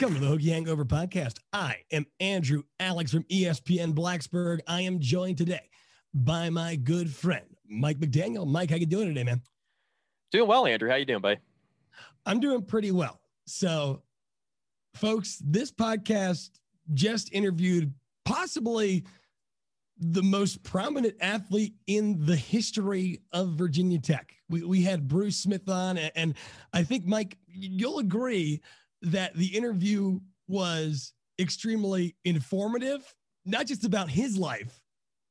Welcome, to the Hokie Hangover Podcast. I am Andrew Alex from ESPN Blacksburg. I am joined today by my good friend Mike McDaniel. Mike, how you doing today, man? Doing well, Andrew. How you doing, buddy? I'm doing pretty well. So, folks, this podcast just interviewed possibly the most prominent athlete in the history of Virginia Tech. We, we had Bruce Smith on, and, and I think, Mike, you'll agree that the interview was extremely informative, not just about his life,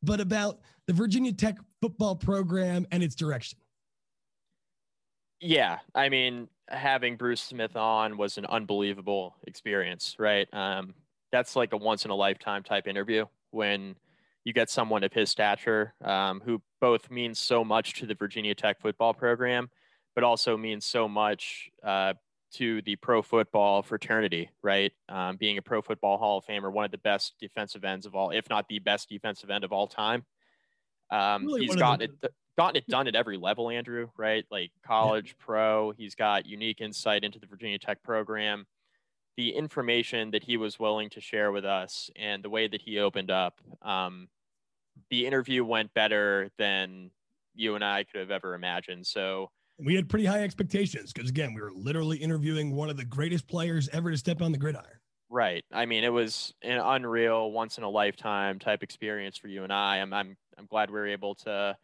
but about the Virginia Tech football program and its direction. Yeah, I mean, having Bruce Smith on was an unbelievable experience, right? Um, that's like a once in a lifetime type interview when you get someone of his stature um, who both means so much to the Virginia Tech football program, but also means so much uh, to the pro football fraternity, right? Um, being a pro football Hall of Famer, one of the best defensive ends of all, if not the best defensive end of all time. Um, Really he's gotten it gotten it done at every level, Andrew, right? Like college, pro. He's got unique insight into the Virginia Tech program. The information that he was willing to share with us and the way that he opened up, um, the interview went better than you and I could have ever imagined. So, We had pretty high expectations because, again, we were literally interviewing one of the greatest players ever to step on the gridiron. Right. I mean, it was an unreal, once in a lifetime type experience for you and I. I'm I'm I'm glad we were able to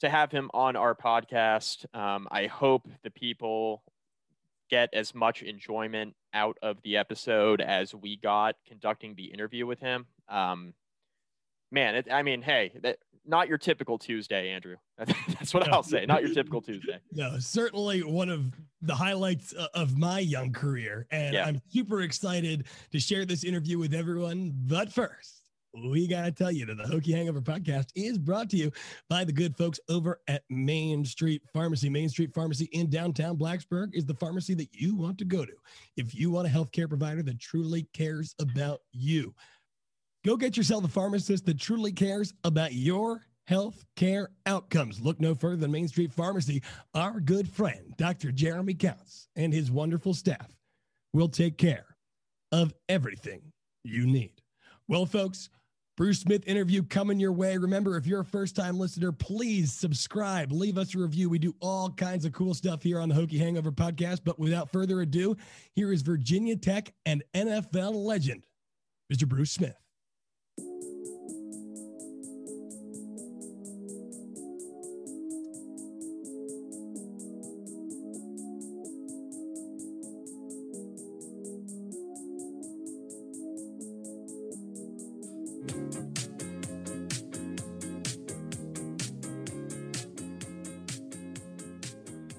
to have him on our podcast. Um, I hope the people get as much enjoyment out of the episode as we got conducting the interview with him. Um, man, it, I mean, hey, that, not your typical Tuesday, Andrew. That's what. I'll say. Not your typical Tuesday. No, certainly one of the highlights uh, of my young career. And Yeah. I'm super excited to share this interview with everyone. But first, we got to tell you that the Hokie Hangover podcast is brought to you by the good folks over at Main Street Pharmacy. Main Street Pharmacy in downtown Blacksburg is the pharmacy that you want to go to if you want a healthcare provider that truly cares about you. Go get yourself a pharmacist that truly cares about your health care outcomes. Look no further than Main Street Pharmacy. Our good friend, Dr. Jeremy Counts, and his wonderful staff will take care of everything you need. Well, folks, Bruce Smith interview coming your way. Remember, if you're a first time listener, please subscribe, leave us a review. We do all kinds of cool stuff here on the Hokie Hangover podcast. But without further ado, here is Virginia Tech and NFL legend, Mr. Bruce Smith.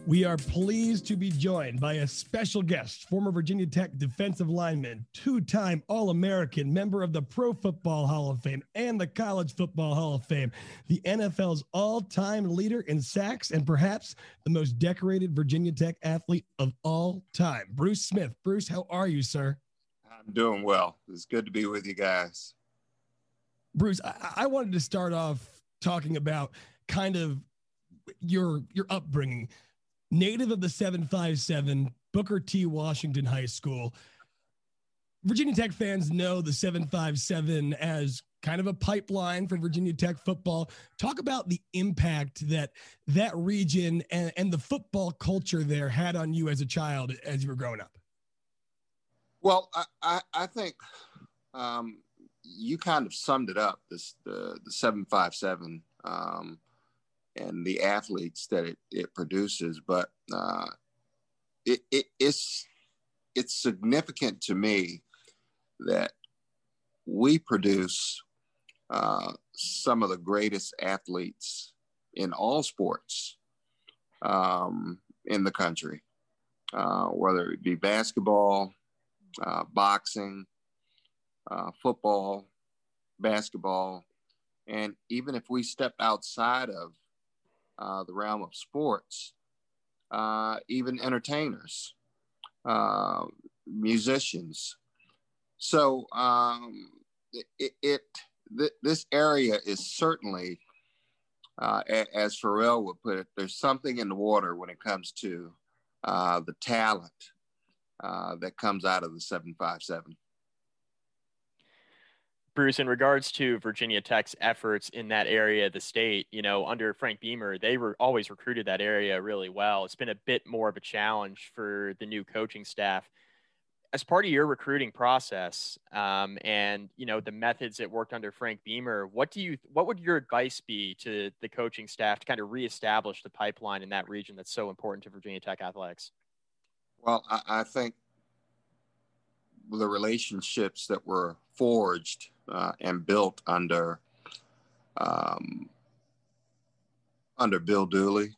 We are pleased to be joined by a special guest, former Virginia Tech defensive lineman, two time All American, member of the Pro Football Hall of Fame and the College Football Hall of Fame, the NFL's all time leader in sacks, and perhaps the most decorated Virginia Tech athlete of all time, Bruce Smith. Bruce, how are you, sir? I'm doing well. It's good to be with you guys. Bruce, I, I wanted to start off talking about kind of your your upbringing. Native of the 757, Booker T. Washington High School. Virginia Tech fans know the 757 as kind of a pipeline for Virginia Tech football. Talk about the impact that that region and, and the football culture there had on you as a child as you were growing up. Well, I, I, I think um, you kind of summed it up this the the seven five seven um, and the athletes that it, it produces, but uh, it, it it's it's significant to me that we produce uh, some of the greatest athletes in all sports um, in the country, uh, whether it be basketball, uh, boxing, uh, football, basketball, and even if we step outside of uh, the realm of sports, uh, even entertainers, uh, musicians. So um, it, it th- this area is certainly, uh, a- as Pharrell would put it, there's something in the water when it comes to uh, the talent uh, that comes out of the 757. Bruce, in regards to Virginia Tech's efforts in that area of the state, you know, under Frank Beamer, they were always recruited that area really well. It's been a bit more of a challenge for the new coaching staff. As part of your recruiting process, um, and you know the methods that worked under Frank Beamer, what do you, what would your advice be to the coaching staff to kind of reestablish the pipeline in that region that's so important to Virginia Tech athletics? Well, I, I think the relationships that were forged uh, and built under um, under Bill Dooley,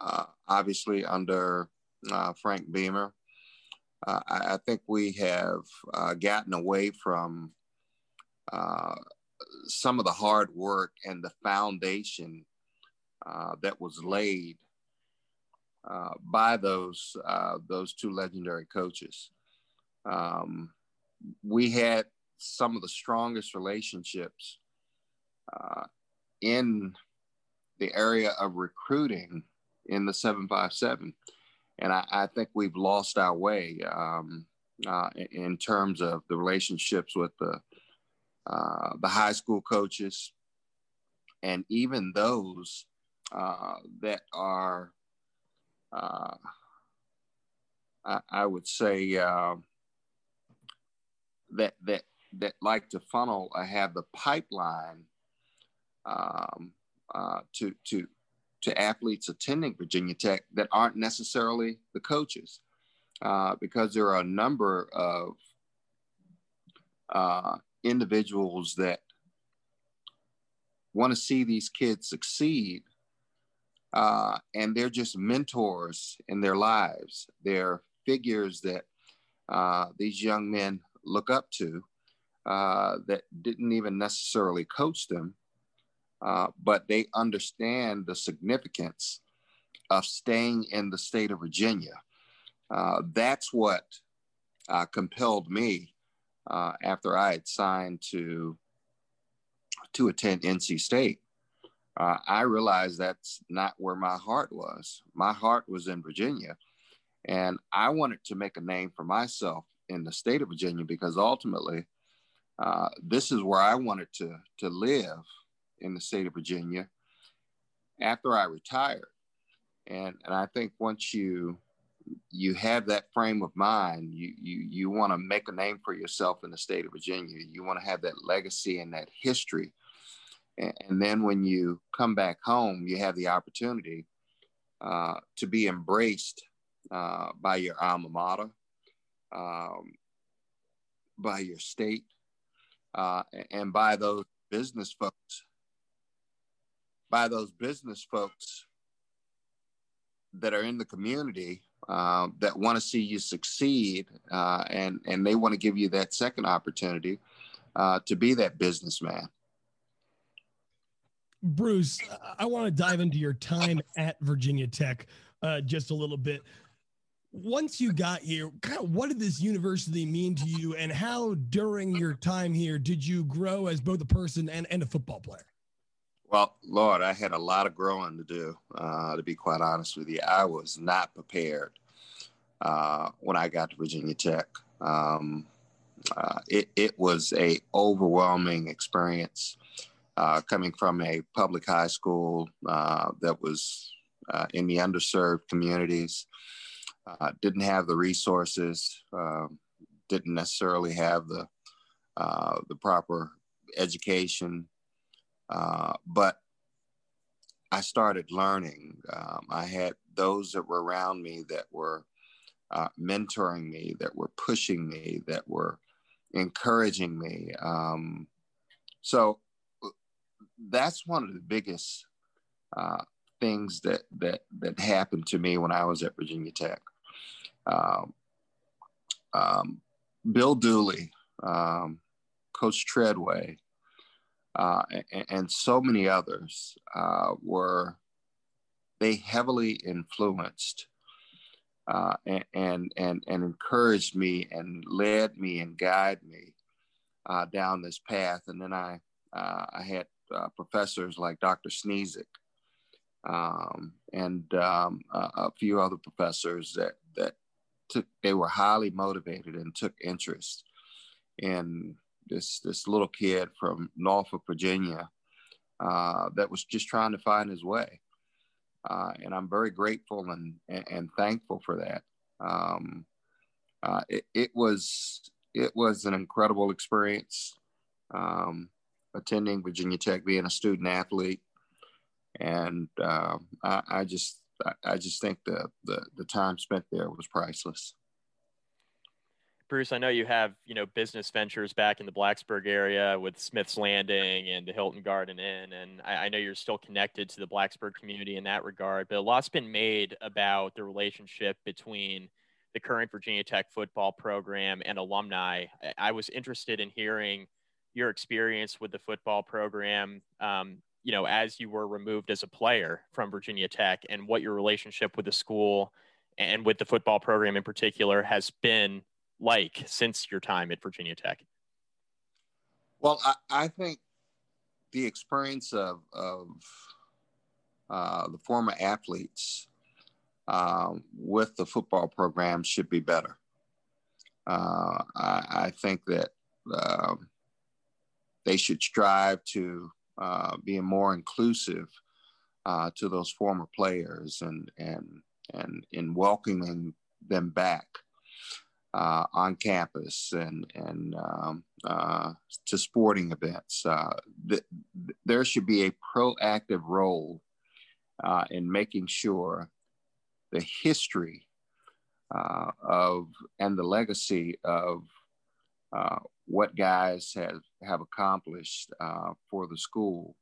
uh, obviously under uh, Frank Beamer. Uh, I, I, think we have uh, gotten away from uh, some of the hard work and the foundation that was laid by those those two legendary coaches. Um, we had some of the strongest relationships uh, in the area of recruiting in the 757. And I, I think we've lost our way um, uh, in terms of the relationships with the, uh, the high school coaches and even those uh, that are, uh, I, I, would say, uh, that that that like to funnel or have the pipeline um, uh, to to to athletes attending Virginia Tech that aren't necessarily the coaches, uh, because there are a number of uh, individuals that want to see these kids succeed, uh, and they're just mentors in their lives. They're figures that uh, these young men look up to uh, that didn't even necessarily coach them, uh, but they understand the significance of staying in the state of Virginia. Uh, that's what uh, compelled me uh, after I had signed to to attend NC State. I realized that's not where my heart was. My heart was in Virginia, and I wanted to make a name for myself in the state of Virginia because ultimately uh, this is where I wanted to, to live in the state of Virginia after I retired. And, and I think once you you have that frame of mind, you you you want to make a name for yourself in the state of Virginia. You want to have that legacy and that history. And, and then when you come back home, you have the opportunity uh, to be embraced uh, by your alma mater, um, by your state, uh, and by those business folks, by those business folks that are in the community uh, that want to see you succeed, uh, and and they want to give you that second opportunity uh, to be that businessman. Bruce, I want to dive into your time at Virginia Tech uh, just a little bit once you got here, kind of what did this university mean to you, and how during your time here did you grow as both a person and, and a football player? Well, Lord, I had a lot of growing to do. Uh, to be quite honest with you, I was not prepared uh, when I got to Virginia Tech. Um, uh, it, it was a overwhelming experience uh, coming from a public high school uh, that was uh, in the underserved communities uh, didn't have the resources, um, didn't necessarily have the uh, the proper education. Uh, but I started learning. Um, I had those that were around me that were uh, mentoring me, that were pushing me, that were encouraging me. Um, so that's one of the biggest uh, things that that that happened to me when I was at Virginia Tech. Um, um, Bill Dooley, um, Coach Treadway, uh, and, and, so many others uh, were they heavily influenced uh, and, and, and encouraged me and led me and guided me uh, down this path. And then I uh, I had uh, professors like Dr. Sneezik um, and um, a, a, few other professors that that took they were highly motivated and took interest in this this little kid from Norfolk, Virginia, uh, that was just trying to find his way. Uh, and I'm very grateful and, and, thankful for that. Um, uh, it, it, was it was an incredible experience um, attending Virginia Tech, being a student athlete, and um, I, I, just I, just think the, the the time spent there was priceless. Bruce, I know you have you know business ventures back in the Blacksburg area with Smith's Landing and the Hilton Garden Inn, and I, I, know you're still connected to the Blacksburg community in that regard. But a lot's been made about the relationship between the current Virginia Tech football program and alumni. I, I was interested in hearing your experience with the football program. Um, you know, as you were removed as a player from Virginia Tech, and what your relationship with the school and with the football program in particular has been like since your time at Virginia Tech? Well, I, I think the experience of, of uh, the former athletes um, with the football program should be better. Uh, I, I, think that um, they should strive to uh, be more inclusive uh, to those former players and and and in welcoming them back uh, on campus and and um, uh, to sporting events. Uh, th- there should be a proactive role uh, in making sure the history of and the legacy of what guys have have accomplished for the school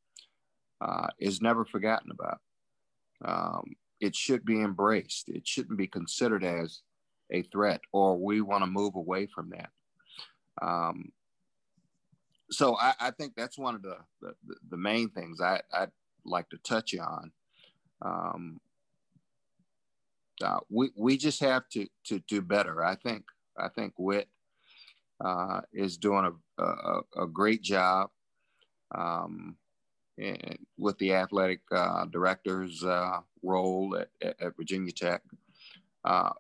is never forgotten about. Um, it should be embraced. It shouldn't be considered as a threat or we want to move away from that. Um, so I, I, think that's one of the, the, the main things I, would like to touch on. Um, uh, we, we just have to, to do better. I think, I think Whit uh, is doing a, a, a great job um, in, with the athletic uh, director's uh, role at, at, Virginia Tech. Uh,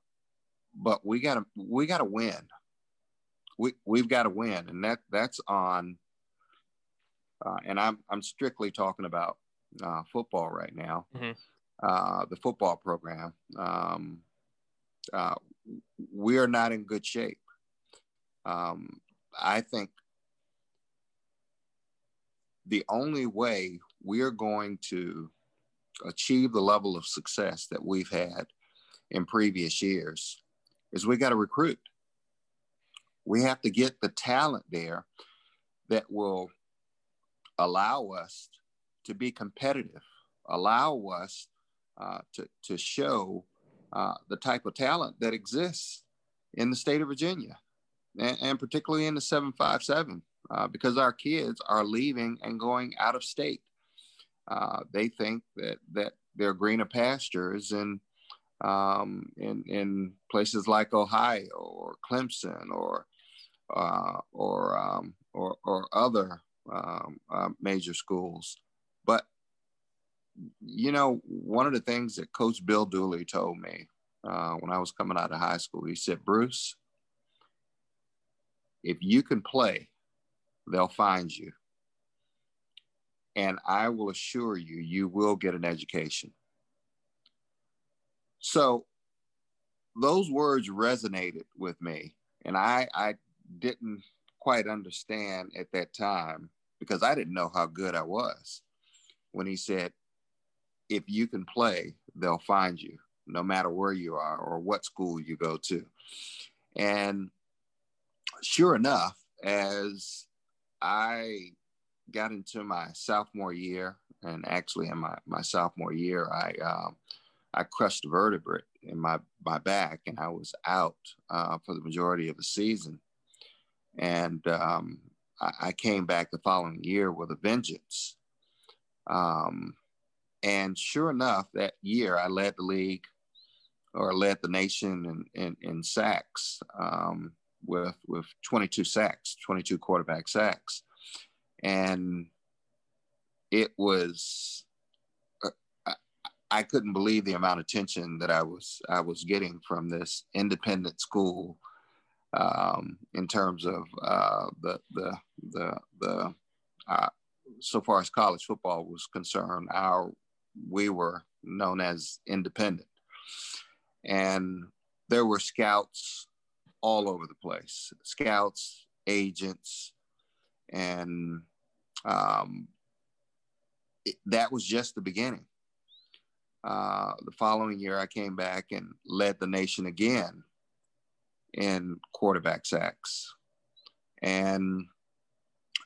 but we got to we got to win. We we've got to win, and that that's on. Uh, and I'm I'm strictly talking about uh, football right now. Mm-hmm. Uh, the football program. Um, uh, we are not in good shape. Um, I think the only way we are going to achieve the level of success that we've had in previous years is we got to recruit. We have to get the talent there that will allow us to be competitive, allow us uh, to, to show uh, the type of talent that exists in the state of Virginia, and, and particularly in the 757, uh, because our kids are leaving and going out of state. Uh, they think that, that they're greener pastures and um, in, in places like Ohio or Clemson or uh, or, um, or, or other um, uh, major schools. But you know, one of the things that Coach Bill Dooley told me uh, when I was coming out of high school, he said, "Bruce, if you can play, they'll find you." And I will assure you, you will get an education. So those words resonated with me, and I, I didn't quite understand at that time because I didn't know how good I was when he said, if you can play, they'll find you no matter where you are or what school you go to. And sure enough, as I got into my sophomore year, and actually in my, my sophomore year, I um, I crushed a vertebrae in my my back, and I was out uh, for the majority of the season. And um, I, I, came back the following year with a vengeance. Um, and sure enough, that year I led the league or led the nation in, in, in sacks um, with, with 22 sacks, 22 quarterback sacks. And it was, uh, I, couldn't believe the amount of attention that I was, I was getting from this independent school um, in terms of uh, the, the, the, the uh, so far as college football was concerned, our, we were known as independent and there were scouts all over the place. Scouts agents and um, it, that was just the beginning. Uh, the following year i came back and led the nation again in quarterback sacks. And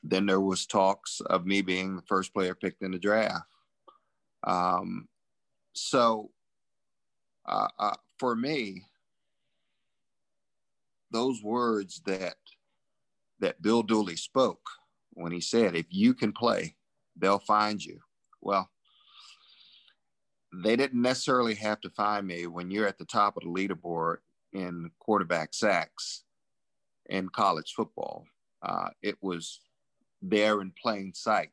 then there was talks of me being the first player picked in the draft. Um, so uh, uh, for me, those words that that Bill Dooley spoke when he said, "If you can play, they'll find you." Well, they didn't necessarily have to find me when you're at the top of the leaderboard in quarterback sacks in college football. Uh, it was there in plain sight,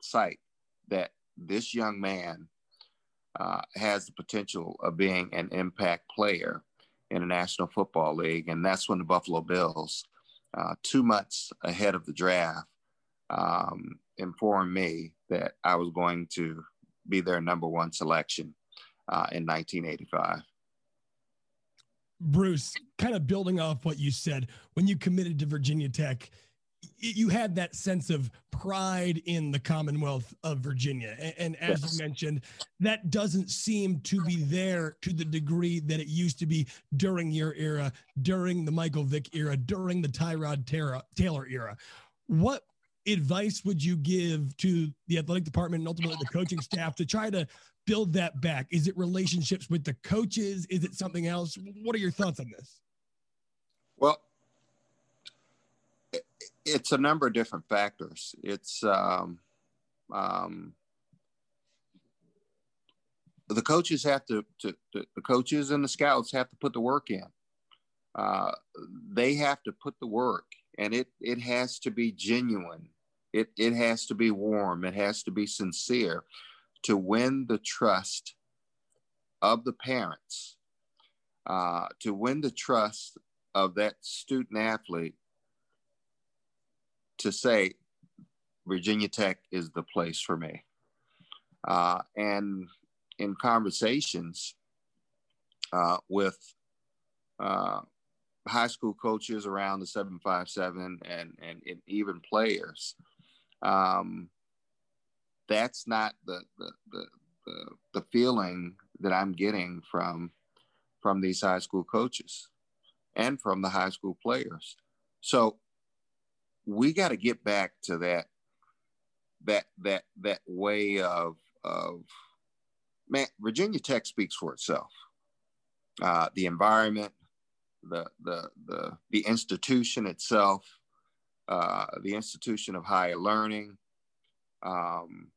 sight that this young man uh, has the potential of being an impact player in the National Football League. And that's when the Buffalo Bills, uh, two months ahead of the draft, um, informed me that I was going to be their number one selection uh, in 1985. Bruce, kind of building off what you said, when you committed to Virginia Tech, you had that sense of pride in the Commonwealth of Virginia. And, and as yes. you mentioned, that doesn't seem to be there to the degree that it used to be during your era, during the Michael Vick era, during the Tyrod Taylor era. What advice would you give to the athletic department and ultimately the coaching staff to try to build that back? Is it relationships with the coaches? Is it something else? What are your thoughts on this? Well, it's a number of different factors. It's um, um, the coaches have to, to, to, the coaches and the scouts have to put the work in. Uh, they have to put the work, and it it has to be genuine. It it has to be warm. It has to be sincere to win the trust of the parents, uh, to win the trust of that student athlete to say Virginia Tech is the place for me. Uh, and in conversations uh, with uh, high school coaches around the 757 and, and, and even players, um, that's not the, the, the, the, the feeling that I'm getting from, from these high school coaches and from the high school players. So we got to get back to that that that that way of of man virginia tech speaks for itself. Uh, the environment the the the the institution itself uh, the institution of higher learning um,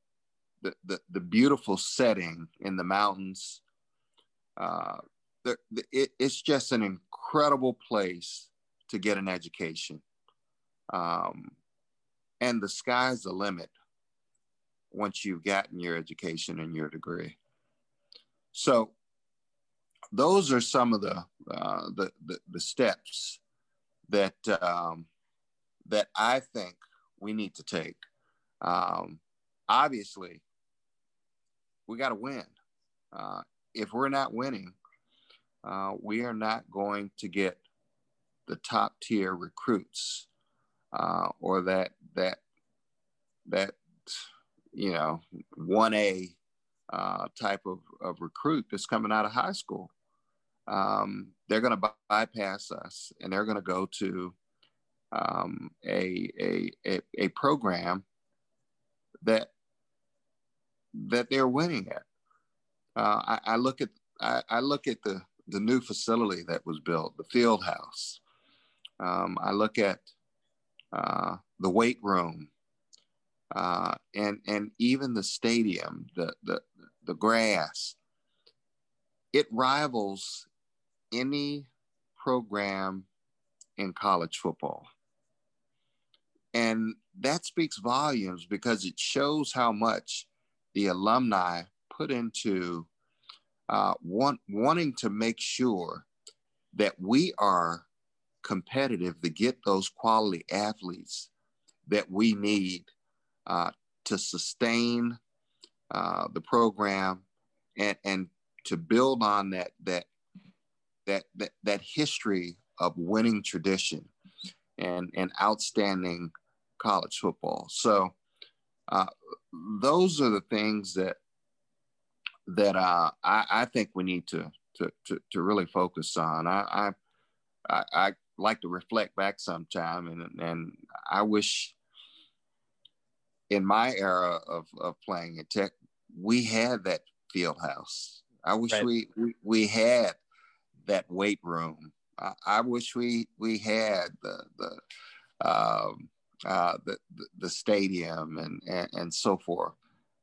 the, the the beautiful setting in the mountains. Uh, the, the, it, it's just an incredible place to get an education um, and the sky's the limit once you've gotten your education and your degree. So those are some of the uh, the, the, the steps that um, that I think we need to take. Um, obviously, we got to win. Uh, if we're not winning, uh, we are not going to get the top tier recruits uh, or that that that you know one A uh, type of, of recruit that's coming out of high school. Um, they're going to bypass us and they're going to go to um, a, a, a, a program that that they're winning at. Uh, I, I, look at I, I, look at the the new facility that was built, the field house. Um, I look at uh, the weight room, uh, and and even the stadium, the the the grass. It rivals any program in college football. And that speaks volumes because it shows how much the alumni put into uh, want, wanting to make sure that we are competitive to get those quality athletes that we need uh, to sustain uh, the program and, and to build on that, that, that, that, that history of winning tradition and, and outstanding college football. So uh, those are the things that that uh, I, I, think we need to, to, to, to really focus on. I, I, I, like to reflect back sometime and, and I wish in my era of, of playing at Tech, we had that field house. I wish right. we, we, we had that weight room. I, I wish we we had the the um, uh, the, the stadium and, and, and so forth.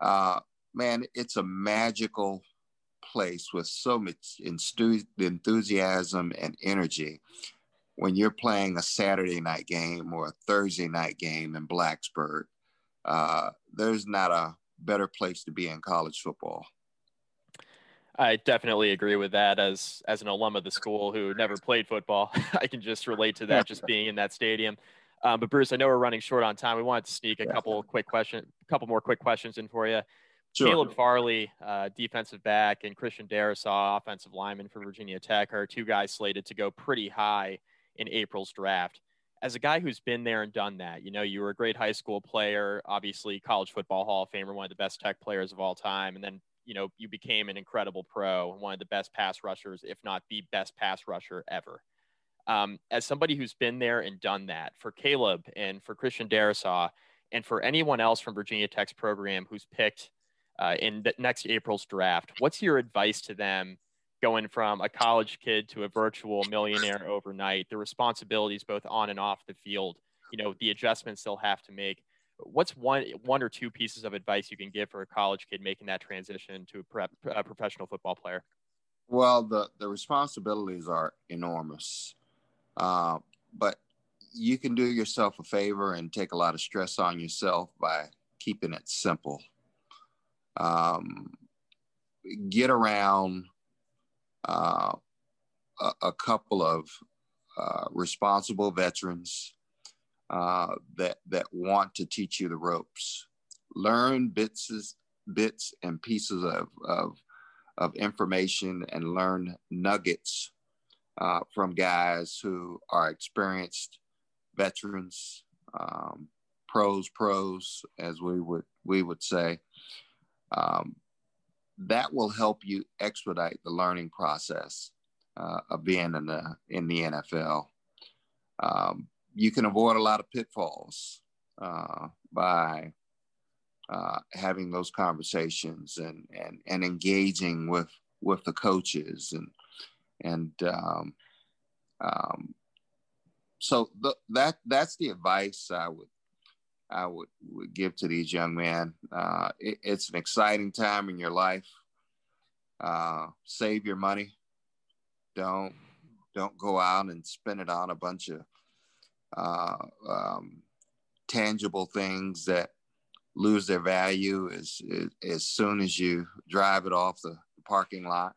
Uh, man, it's a magical place with so much enthusiasm and energy when you're playing a Saturday night game or a Thursday night game in Blacksburg. Uh, there's not a better place to be in college football. I definitely agree with that. As as an alum of the school who never played football, I can just relate to that. just being in that stadium. Um, but Bruce, I know we're running short on time. We wanted to sneak a couple quick question, a couple more quick questions in for you. Sure. Caleb Farley, uh, defensive back, and Christian Darrisaw, offensive lineman for Virginia Tech, are two guys slated to go pretty high in April's draft. As a guy who's been there and done that, you know, you were a great high school player, obviously college football Hall of Famer, one of the best Tech players of all time, and then you know you became an incredible pro, one of the best pass rushers, if not the best pass rusher ever. Um, as somebody who's been there and done that for Caleb and for Christian Darrisaw and for anyone else from Virginia Tech's program who's picked uh, in the next April's draft, what's your advice to them going from a college kid to a virtual millionaire overnight? The responsibilities both on and off the field, you know, the adjustments they'll have to make. What's one one or two pieces of advice you can give for a college kid making that transition to a, prep, a professional football player? Well, the the responsibilities are enormous. Uh, but you can do yourself a favor and take a lot of stress on yourself by keeping it simple. Um, get around uh, a, a, couple of uh, responsible veterans uh, that that want to teach you the ropes. Learn bits bits and pieces of, of of information and learn nuggets uh, from guys who are experienced veterans, um, pros, pros, as we would we would say. Um, that will help you expedite the learning process uh, of being in the in the NFL. Um, you can avoid a lot of pitfalls uh, by uh, having those conversations and, and and engaging with with the coaches and and um, um, so the, that that's the advice I would I would, would give to these young men. Uh, it, it's an exciting time in your life. Uh, save your money. Don't don't go out and spend it on a bunch of uh, um, tangible things that lose their value as, as, as soon as you drive it off the parking lot.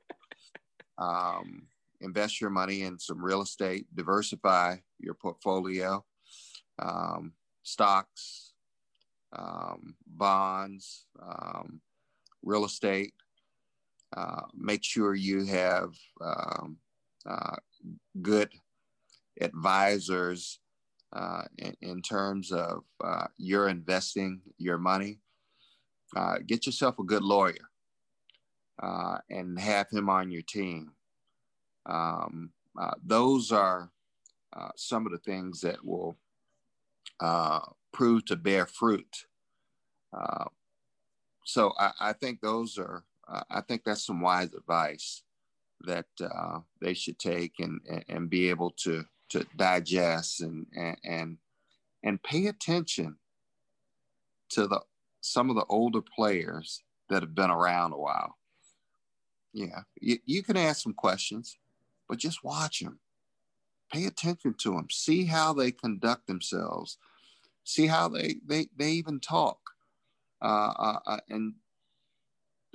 Um, invest your money in some real estate, diversify your portfolio, um, stocks, um, bonds, um, real estate. Uh, make sure you have um, uh, good advisors uh, in, in, terms of uh, you're investing your money, uh, get yourself a good lawyer uh, and have him on your team. Um, those are some of the things that will Uh, prove to bear fruit. Uh, so I, I, think those are, uh, I think that's some wise advice that they should take and, and be able to to digest and and and, and pay attention to the some of the older players that have been around a while. Yeah, you, you can ask some questions, but just watch them. Pay attention to them. See how they conduct themselves. See how they they, they even talk, uh, uh, uh, and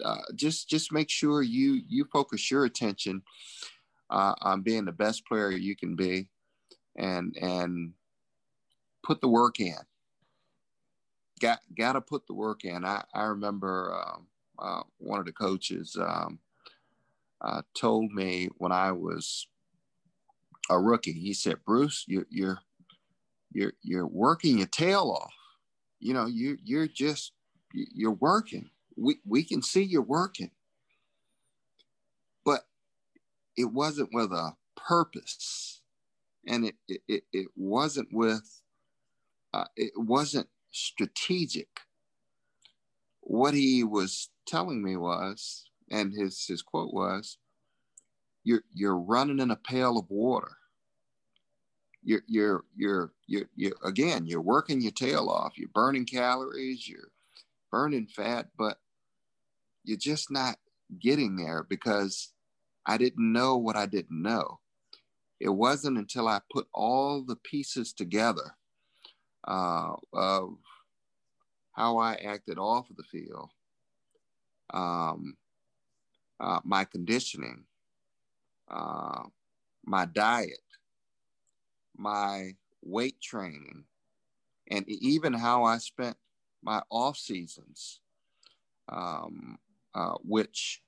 uh, just just make sure you you focus your attention uh, on being the best player you can be, and and put the work in. Got got to put the work in. I I remember um, uh, one of the coaches um, told me when I was a rookie. He said, "Bruce, you, you're you're you're working your tail off. You know, you you're just you're working. We we can see you're working, but it wasn't with a purpose and it it, it wasn't with uh, it wasn't strategic. What he was telling me was, and his his quote was, "You're you're running in a pail of water. You're you're you're you're, you're again you're working your tail off. You're burning calories. You're burning fat, but you're just not getting there because I didn't know what I didn't know it wasn't until I put all the pieces together uh, of how I acted off of the field, um, uh, my conditioning, uh, my diet, my weight training, and even how I spent my off seasons, um, uh, which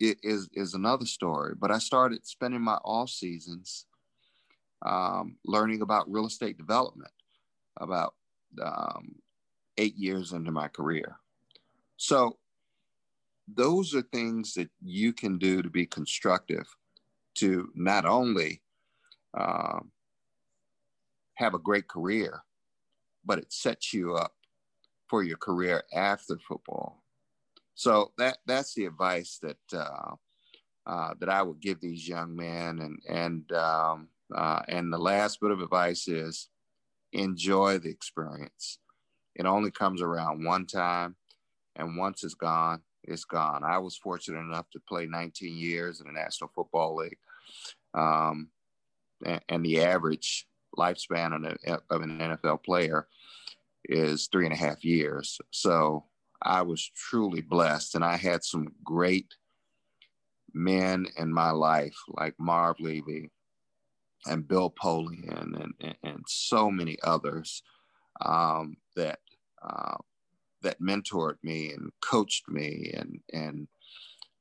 is is another story. But I started spending my off seasons um, learning about real estate development about um, eight years into my career. So, those are things that you can do to be constructive to not only um, have a great career, but it sets you up for your career after football. So that that's the advice that uh, uh, that I would give these young men, and and um, uh, and the last bit of advice is enjoy the experience. It only comes around one time, and once it's gone, it's gone. I was fortunate enough to play 19 years in the National Football League, um, and, and, the average lifespan of, an NFL player is three and a half years. So I was truly blessed, and I had some great men in my life, like Marv Levy, and Bill Polian and, and, and so many others um, that uh, that mentored me and coached me and and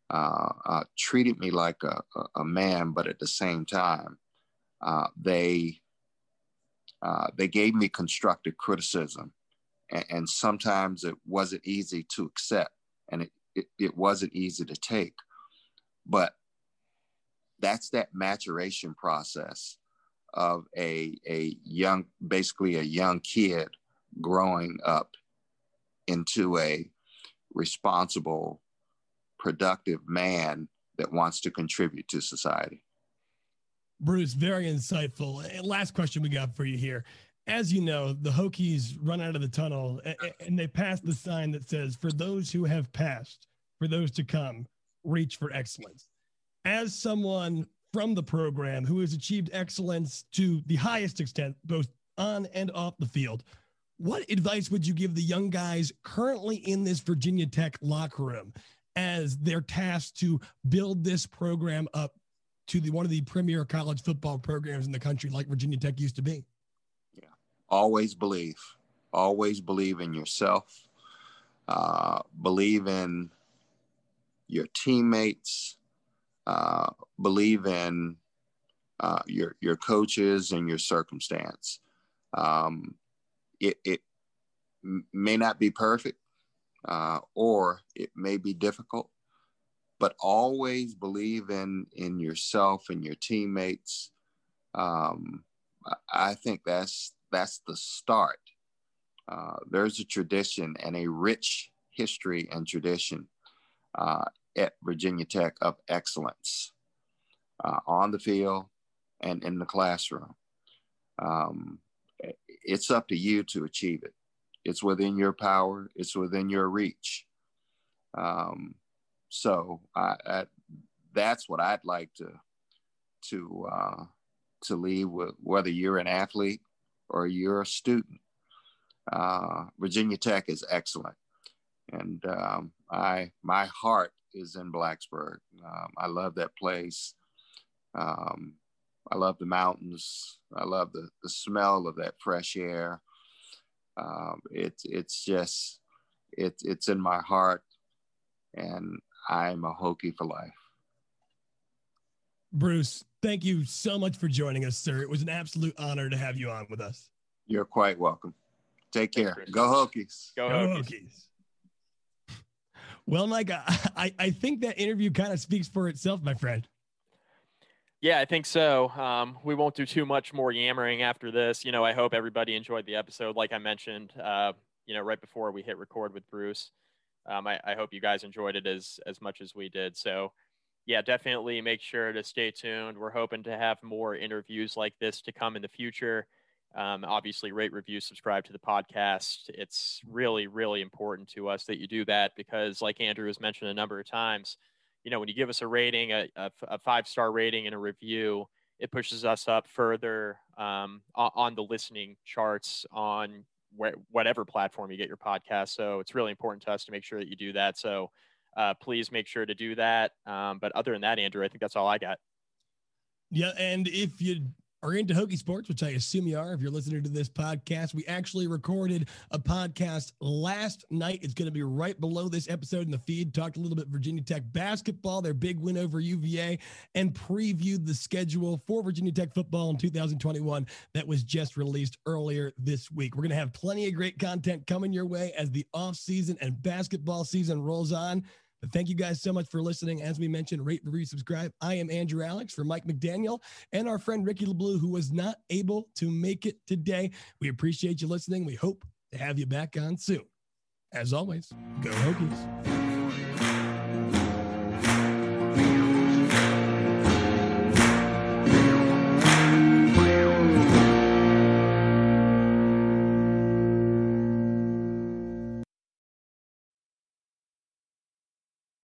uh, uh, treated me like a, a, man, but at the same time, uh, they uh, they gave me constructive criticism, and, and, sometimes it wasn't easy to accept, and it, it, it wasn't easy to take, but that's that maturation process of a, a young, basically a young kid growing up into a responsible, productive man that wants to contribute to society. Bruce, very insightful. last question we got for you here. As you know, the Hokies run out of the tunnel and they pass the sign that says, For those who have passed, for those to come, reach for excellence as someone from the program who has achieved excellence to the highest extent, both on and off the field, what advice would you give the young guys currently in this Virginia Tech locker room as they're tasked to build this program up to the one of the premier college football programs in the country, like Virginia Tech used to be? Yeah, always believe, always believe in yourself, uh, believe in your teammates, uh, believe in uh, your your coaches and your circumstance. Um, it, it may not be perfect uh, or it may be difficult, but always believe in, in yourself and your teammates. Um, I think that's, that's the start. Uh, there's a tradition and a rich history and tradition uh, at Virginia Tech of excellence uh, on the field and in the classroom. Um, it's up to you to achieve it. It's within your power. It's within your reach. Um, so I, I, that's what I'd like to to uh, to leave with. Whether you're an athlete or you're a student, uh, Virginia Tech is excellent, and um, I my heart is in Blacksburg. Um, I love that place. Um, I love the mountains. I love the, the smell of that fresh air. Um, it's it's just it's it's in my heart, and I'm a Hokie for life. Bruce, thank you so much for joining us, sir. It was an absolute honor to have you on with us. You're quite welcome. Take care. Thanks, Go Hokies. Go, Go Hokies. Hokies. Well, Mike, I, I think that interview kind of speaks for itself, my friend. Yeah, I think so. Um, we won't do too much more yammering after this. You know, I hope everybody enjoyed the episode. Like I mentioned, uh, you know, right before we hit record with Bruce, um, I, I, hope you guys enjoyed it as as much as we did. So, yeah, definitely make sure to stay tuned. We're hoping to have more interviews like this to come in the future. Um, obviously, rate, review, subscribe to the podcast. It's really, really important to us that you do that because, like Andrew has mentioned a number of times you know, when you give us a rating, a, a, a five star rating and a review, it pushes us up further um, on the listening charts on wh- whatever platform you get your podcast. So it's really important to us to make sure that you do that. So uh, please make sure to do that. Um, but other than that, Andrew, I think that's all I got. Yeah, and if you are into Hokie sports, which I assume you are if you're listening to this podcast. We actually recorded a podcast last night. It's going to be right below this episode in the feed. Talked a little bit Virginia Tech basketball, their big win over UVA, and previewed the schedule for Virginia Tech football in 2021 that was just released earlier this week. We're going to have plenty of great content coming your way as the off season and basketball season rolls on. But thank you guys so much for listening. As we mentioned, rate, review, subscribe. I am Andrew Alex for Mike McDaniel and our friend Ricky LeBlue, who was not able to make it today. We appreciate you listening. We hope to have you back on soon. As always, go Hokies.